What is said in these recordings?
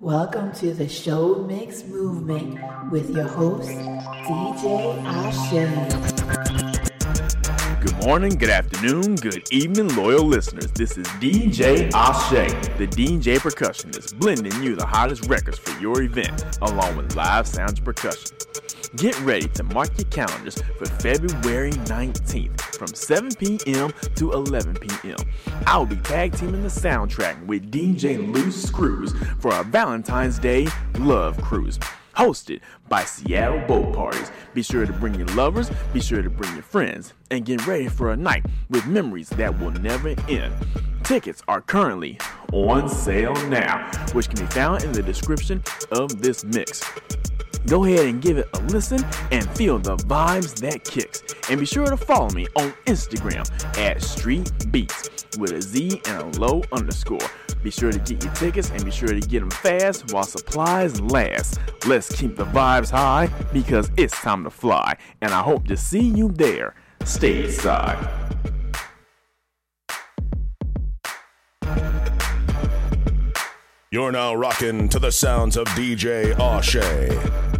Welcome to the Show Mix Movement with your host, DJ Ashe. Good morning, good afternoon, good evening, loyal listeners. This is DJ Ashe, the DJ percussionist, blending you the hottest records for your event, along with live sounds percussion. Get ready to mark your calendars for February 19th from 7 p.m. to 11 p.m. I'll be tag teaming the soundtrack with DJ Loose Screws for our Valentine's Day Love Cruise hosted by Seattle Boat Parties. Be sure to bring your lovers, be sure to bring your friends, and get ready for a night with memories that will never end. Tickets are currently on sale now, which can be found in the description of this mix. Go ahead and give it a listen and feel the vibes that kicks. And be sure to follow me on Instagram at Street Beats with a Z and a low underscore. Be sure to get your tickets and be sure to get them fast while supplies last. Let's keep the vibes high because it's time to fly. And I hope to see you there Stay stateside. You're now rocking to the sounds of DJ Ashe.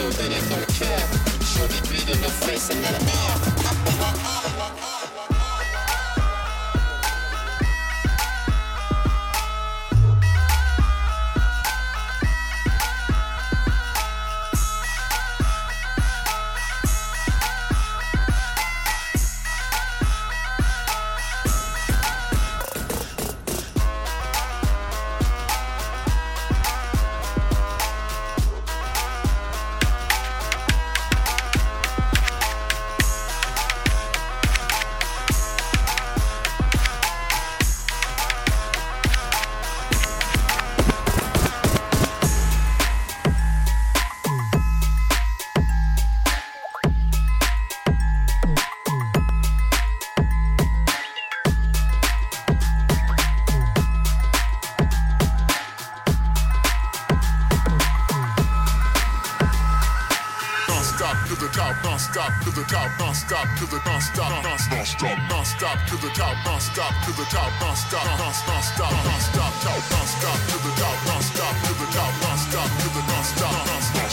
You feeling so then it don't care. Shorty beat in the face in the mare, up non-stop to the top, non-stop to the top, non-stop, non-stop, non-stop, top, non-stop to the top, non-stop to the top, non-stop to the non-stop, non-stop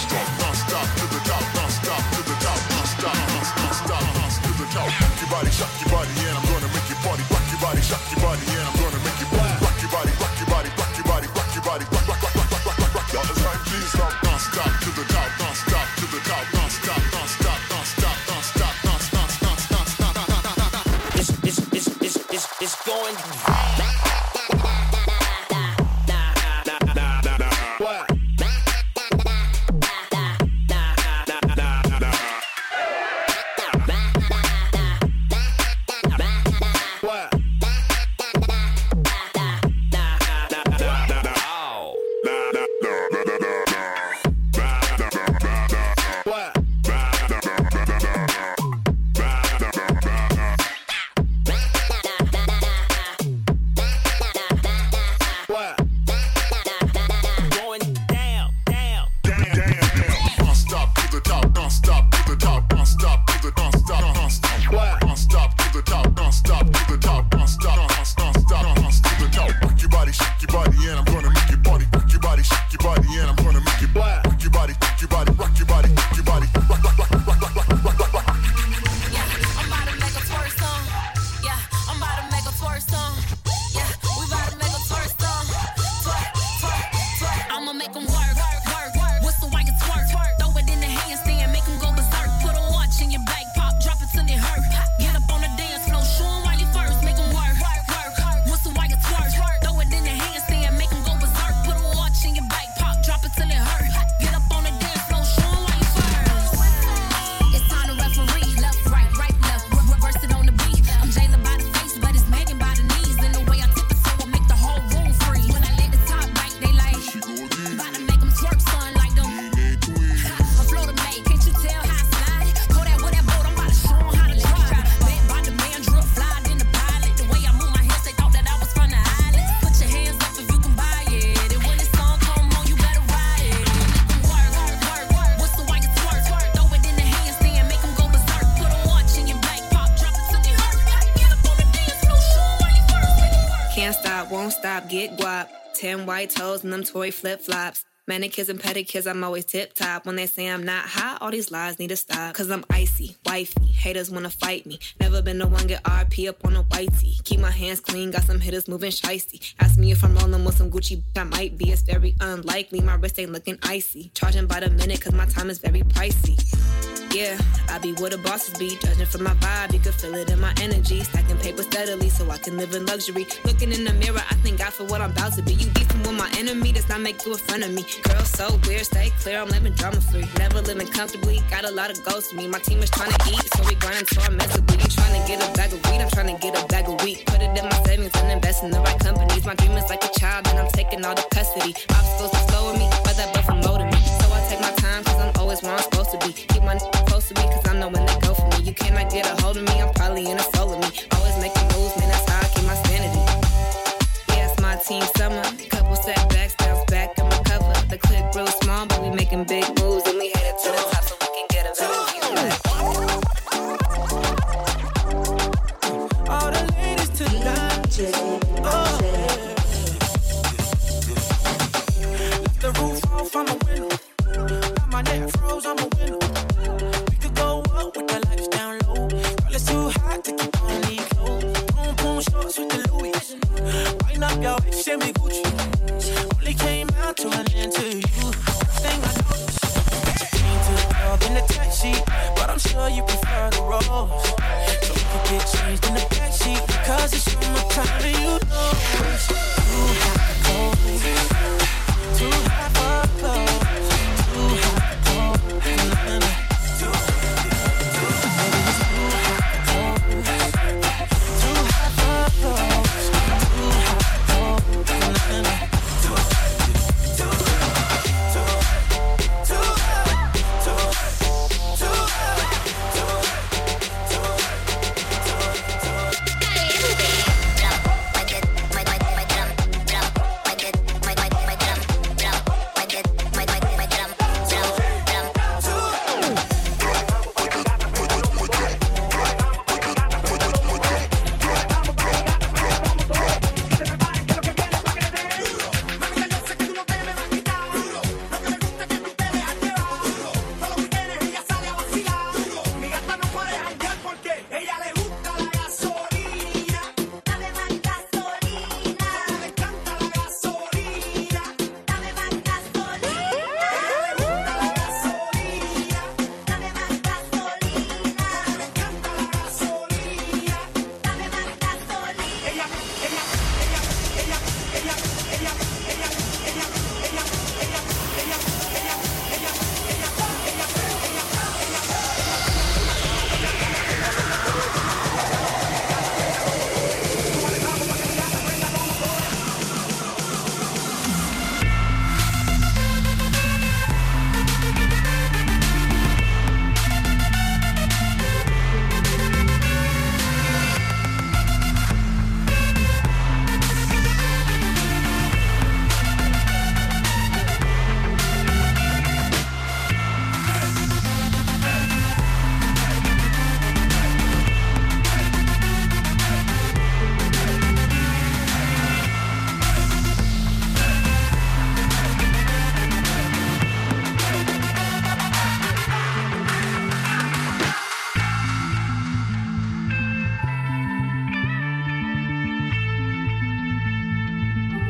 them toy flip flops. Manicures and pedicures, I'm always tip top. When they say I'm not hot, all these lies need to stop. Cause I'm icy, wifey. Haters wanna fight me. Never been the one get RP up on a whitey. Keep my hands clean, got some hitters moving shicey. Ask me if I'm rolling with some Gucci, I might be. It's very unlikely, my wrist ain't looking icy. Charging by the minute, cause my time is very pricey. Yeah, I be where the bosses be. Judging from my vibe, you can feel it in my energy. Stacking paper steadily so I can live in luxury. Looking in the mirror, I thank God for what I'm about to be. You beefing with my enemy, does not make you a friend of me. Girl, so weird, stay clear, I'm living drama free. Never living comfortably, got a lot of goals for me. My team is trying to eat, so we grinding our mentally. You trying to get a bag of weed, I'm trying to get a bag of wheat. Put it in my savings and invest in the right companies. My dream is like a child, and I'm taking all the custody. Obstacles are slowing me, but that but promoting cause I'm where I'm supposed to be. Keep my n- close to me, cause I know when they go for me. You cannot get a hold of me, I'm probably in a soul of me. Always making moves, man, that's how I keep my sanity. Yeah, it's my team summer. Couple setbacks, bounce back, I'm cover. The clip real small, but we making big moves, and we headed to the top so we can get a better view. All the ladies tonight. Oh. Lift the roof off, I'm a winner. My froze, I'm a winner. We could go up with the lights down low. Girl, it's too hot to keep on these. Boom, boom, with the Louis. Up Gucci.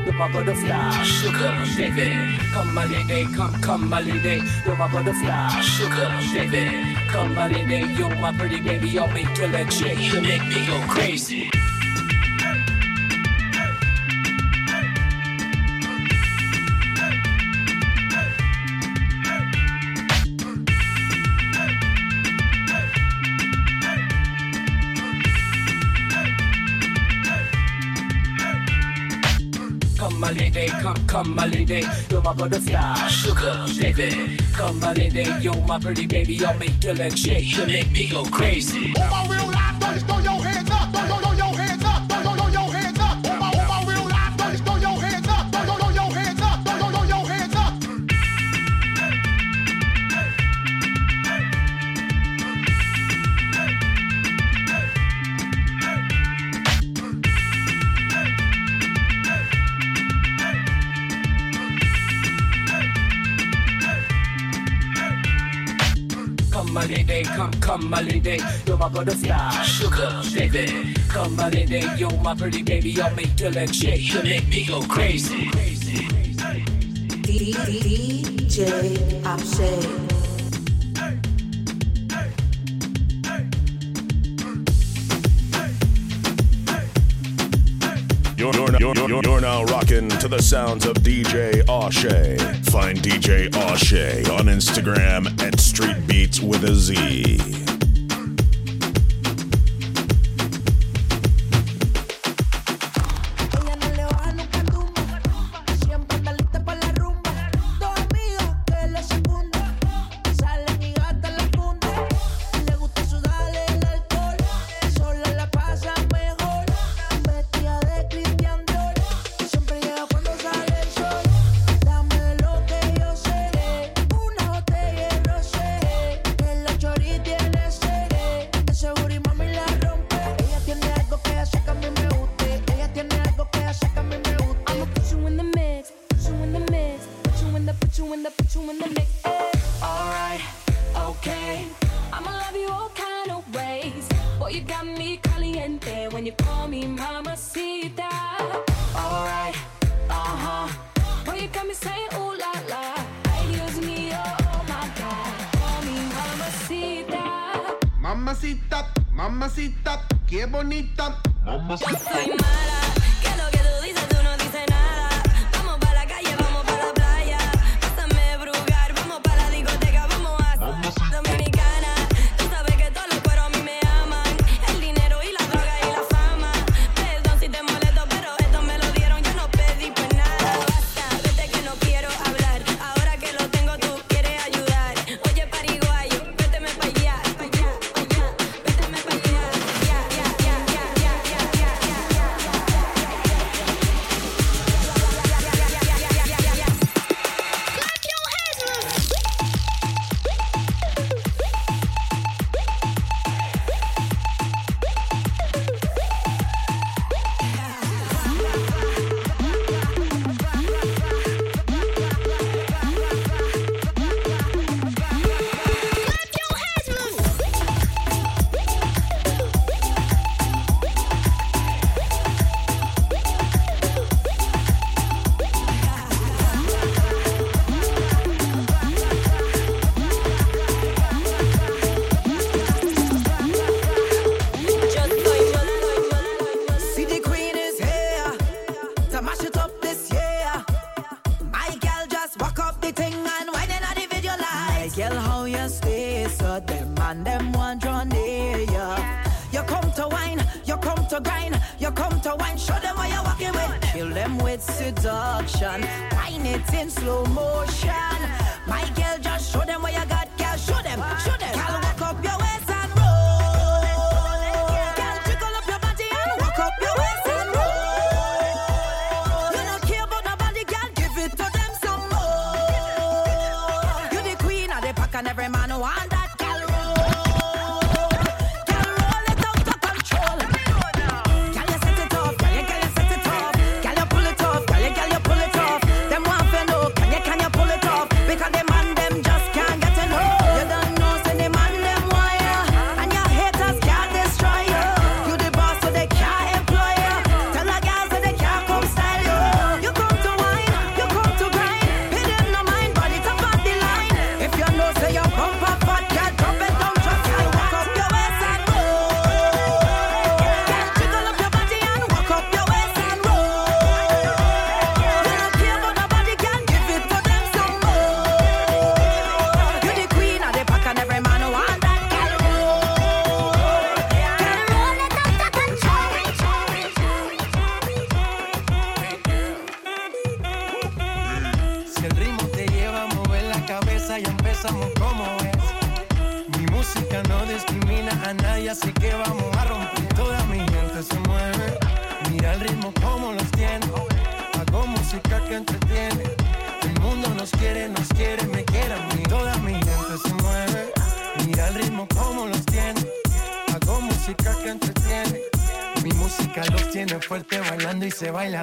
You're my butterfly, sugar baby. Come my lady, come come my lady. You're my butterfly, sugar baby. Come my lady, you're my pretty baby. I'll make you let you make me go crazy. holiday, come, come holiday. You're my butterfly, sugar, baby. Come my lady, you're my pretty baby. I'll make you like shake. You make me go crazy. Oh, my real my butterfly. Sugar, baby. Come on in there, yo, my pretty baby. I'll make the leg shake. You make me go crazy. DJ Upshake. You're, you're, you're, you're, now rocking to the sounds of DJ Ashe. Find DJ Ashe on Instagram at Street Beats with a Z. mamacita, mamacita, qué bonita. Mamacita. Yo soy mala.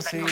Así.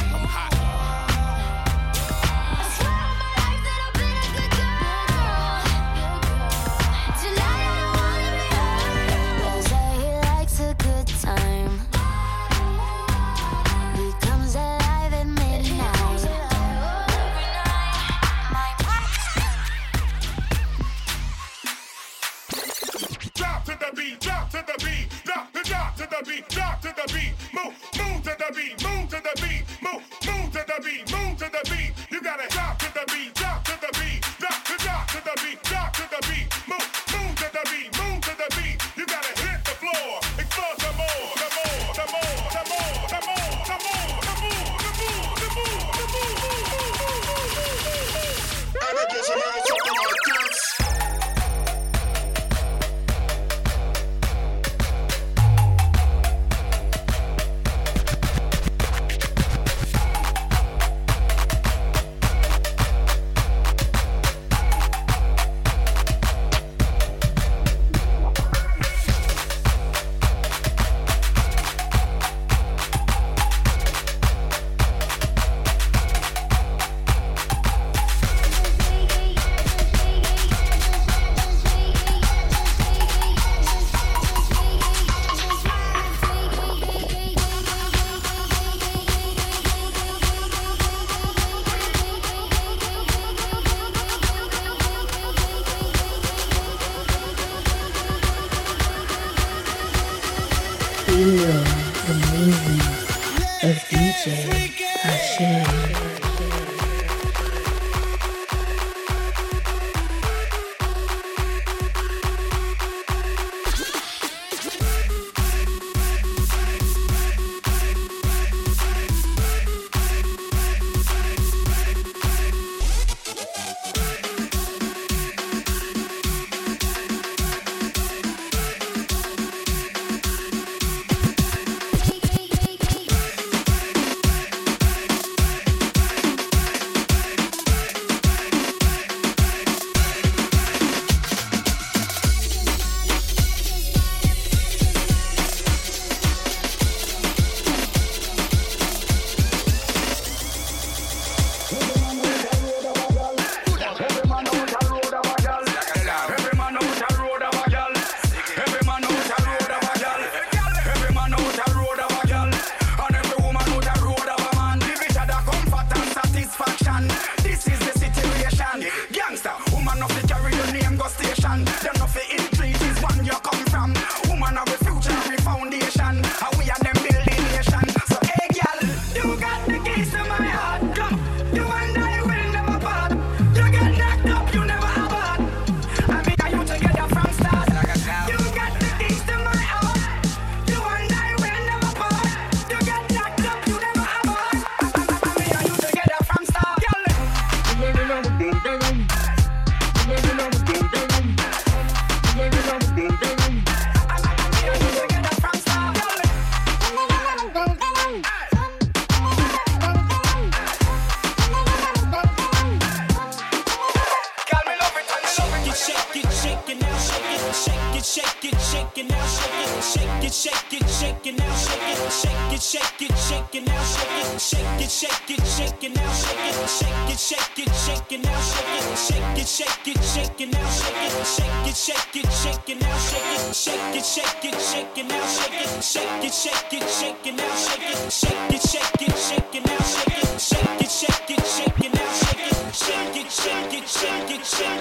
in.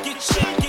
get cheap.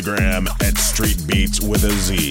Instagram at Street Beats with a Z.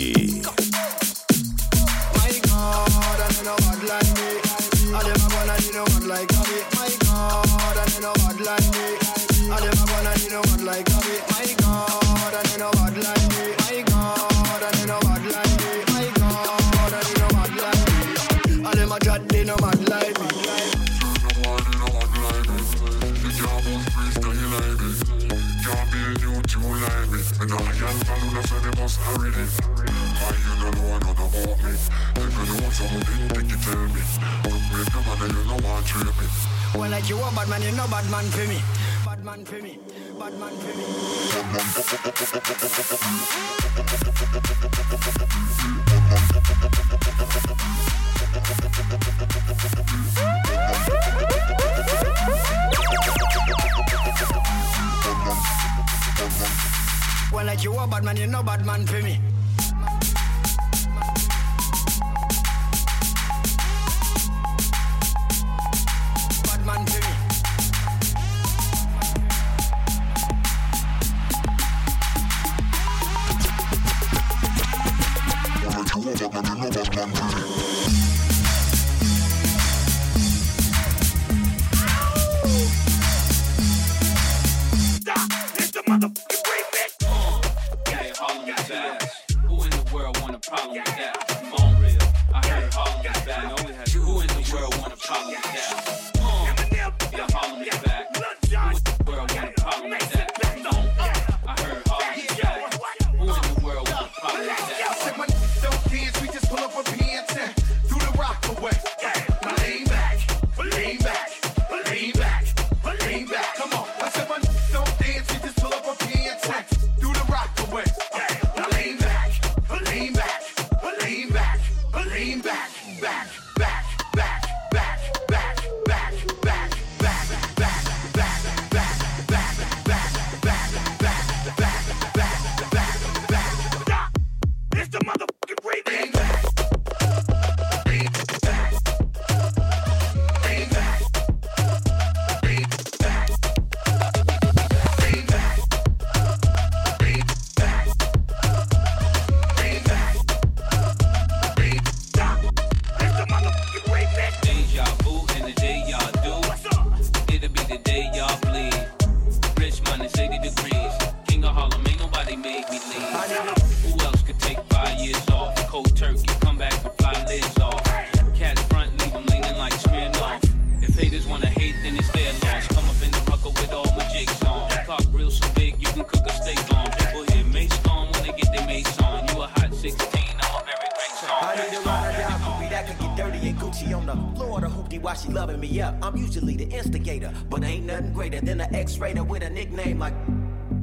man, you no bad man for me.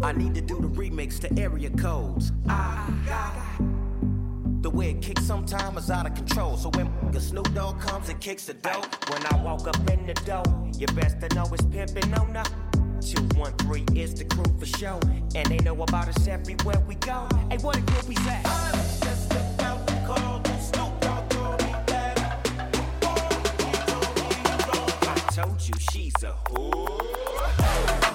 I need to do the remix to area codes. I got the way it kicks sometimes is out of control. So when the Snoop Dogg comes and kicks the dough, when I walk up in the door, you best to know it's pimpin' on the. 213 is the crew for show, and they know about us everywhere we go. Hey, what a group we at? I told you she's a whore.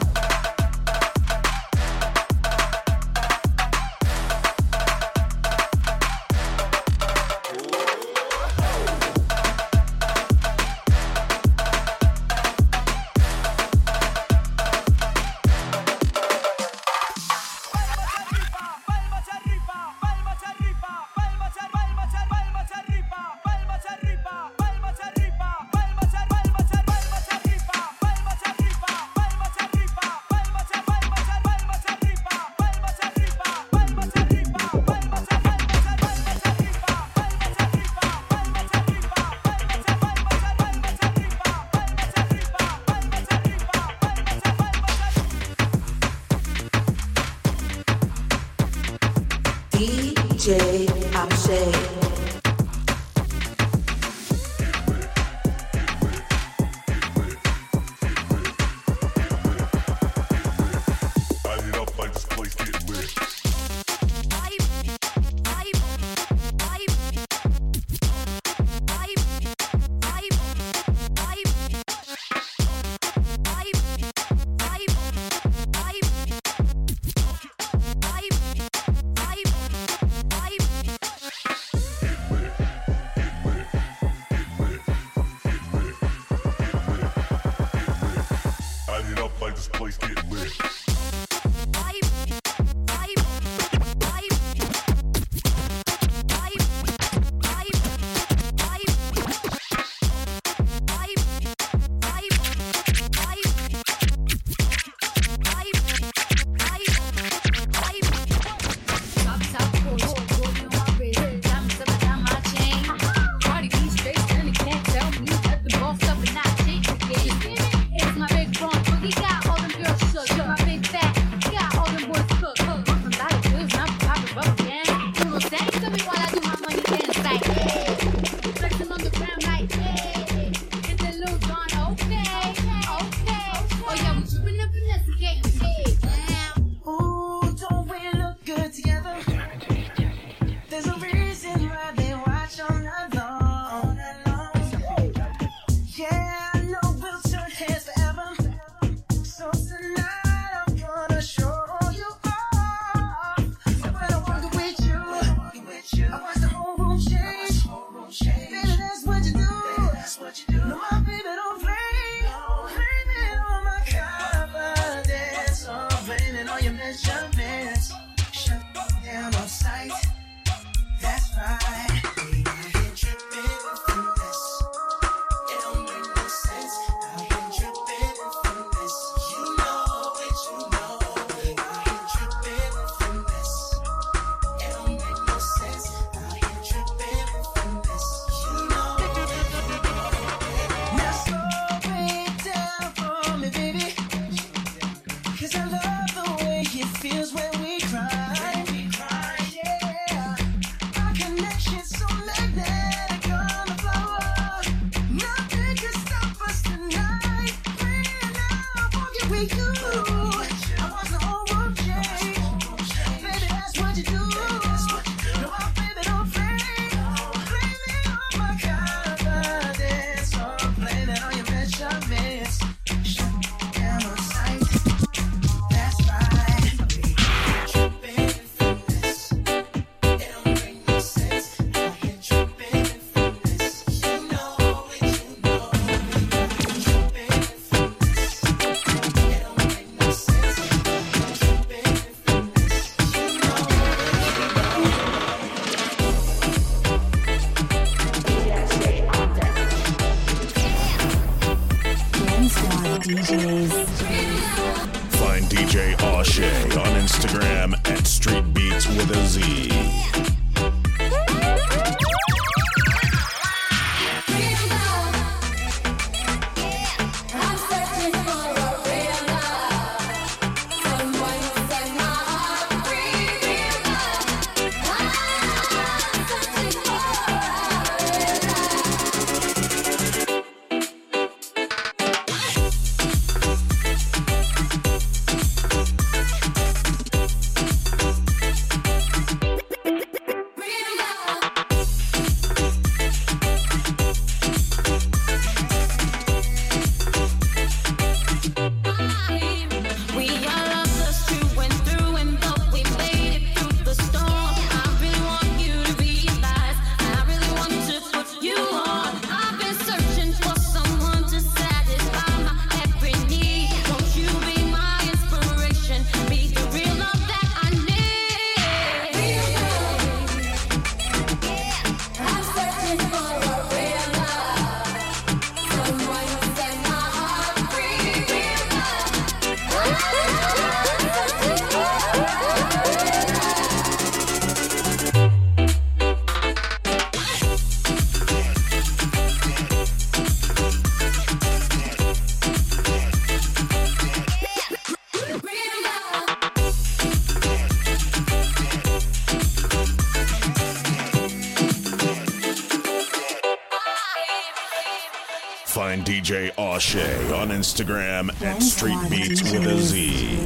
On Instagram at Street Beats with a Z.